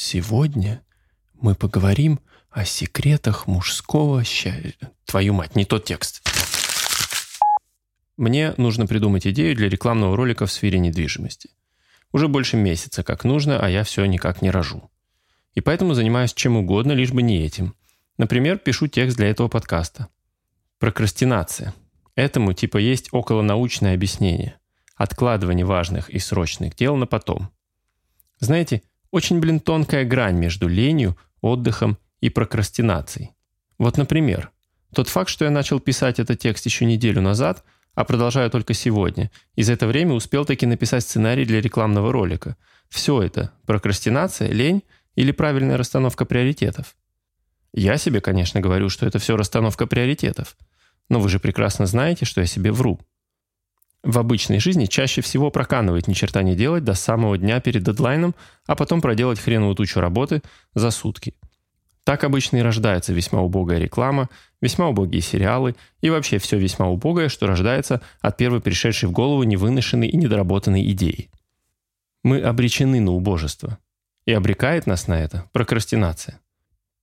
Сегодня мы поговорим о секретах мужского счастья. Твою мать, не тот текст. Мне нужно придумать идею для рекламного ролика в сфере недвижимости. Уже больше месяца как нужно, а я все никак не рожу. И поэтому занимаюсь чем угодно, лишь бы не этим. Например, пишу текст для этого подкаста. Прокрастинация. Этому типа есть околонаучное объяснение. Откладывание важных и срочных дел на потом. Знаете, очень, блин, тонкая грань между ленью, отдыхом и прокрастинацией. Вот, например, тот факт, что я начал писать этот текст еще неделю назад, а продолжаю только сегодня, и за это время успел таки написать сценарий для рекламного ролика. Все это – прокрастинация, лень или правильная расстановка приоритетов? Я себе, конечно, говорю, что это все расстановка приоритетов. Но вы же прекрасно знаете, что я себе вру. В обычной жизни чаще всего проканывает ни черта не делать до самого дня перед дедлайном, а потом проделать хреновую тучу работы за сутки. Так обычно и рождается весьма убогая реклама, весьма убогие сериалы и вообще все весьма убогое, что рождается от первой пришедшей в голову невыношенной и недоработанной идеи. Мы обречены на убожество. И обрекает нас на это прокрастинация.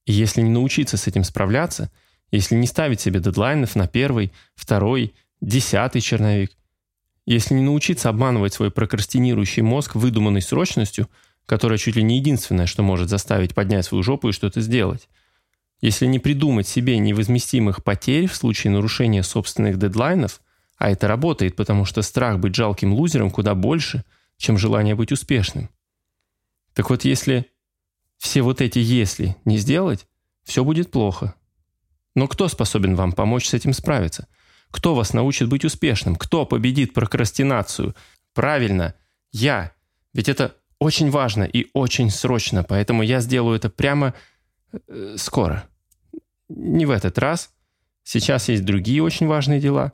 И если не научиться с этим справляться, если не ставить себе дедлайнов на первый, второй, десятый черновик – если не научиться обманывать свой прокрастинирующий мозг выдуманной срочностью, которая чуть ли не единственное, что может заставить поднять свою жопу и что-то сделать, если не придумать себе невозместимых потерь в случае нарушения собственных дедлайнов, а это работает, потому что страх быть жалким лузером куда больше, чем желание быть успешным. Так вот, если все вот эти «если» не сделать, все будет плохо. Но кто способен вам помочь с этим справиться – кто вас научит быть успешным? Кто победит прокрастинацию? Правильно, я. Ведь это очень важно и очень срочно, поэтому я сделаю это прямо э, скоро. Не в этот раз. Сейчас есть другие очень важные дела.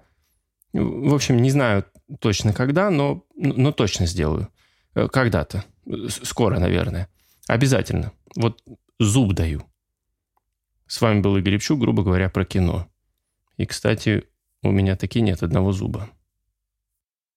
В общем, не знаю точно когда, но, но точно сделаю. Э, когда-то. Скоро, наверное. Обязательно. Вот зуб даю. С вами был Игорь Ипчук, грубо говоря, про кино. И, кстати, у меня таки нет одного зуба.